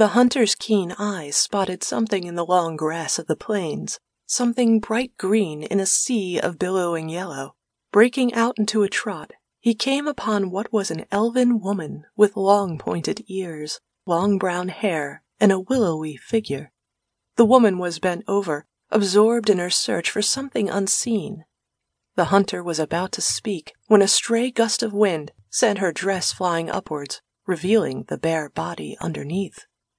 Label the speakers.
Speaker 1: The hunter's keen eyes spotted something in the long grass of the plains, something bright green in a sea of billowing yellow. Breaking out into a trot, he came upon what was an elven woman with long pointed ears, long brown hair, and a willowy figure. The woman was bent over, absorbed in her search for something unseen. The hunter was about to speak when a stray gust of wind sent her dress flying upwards, revealing the bare body underneath.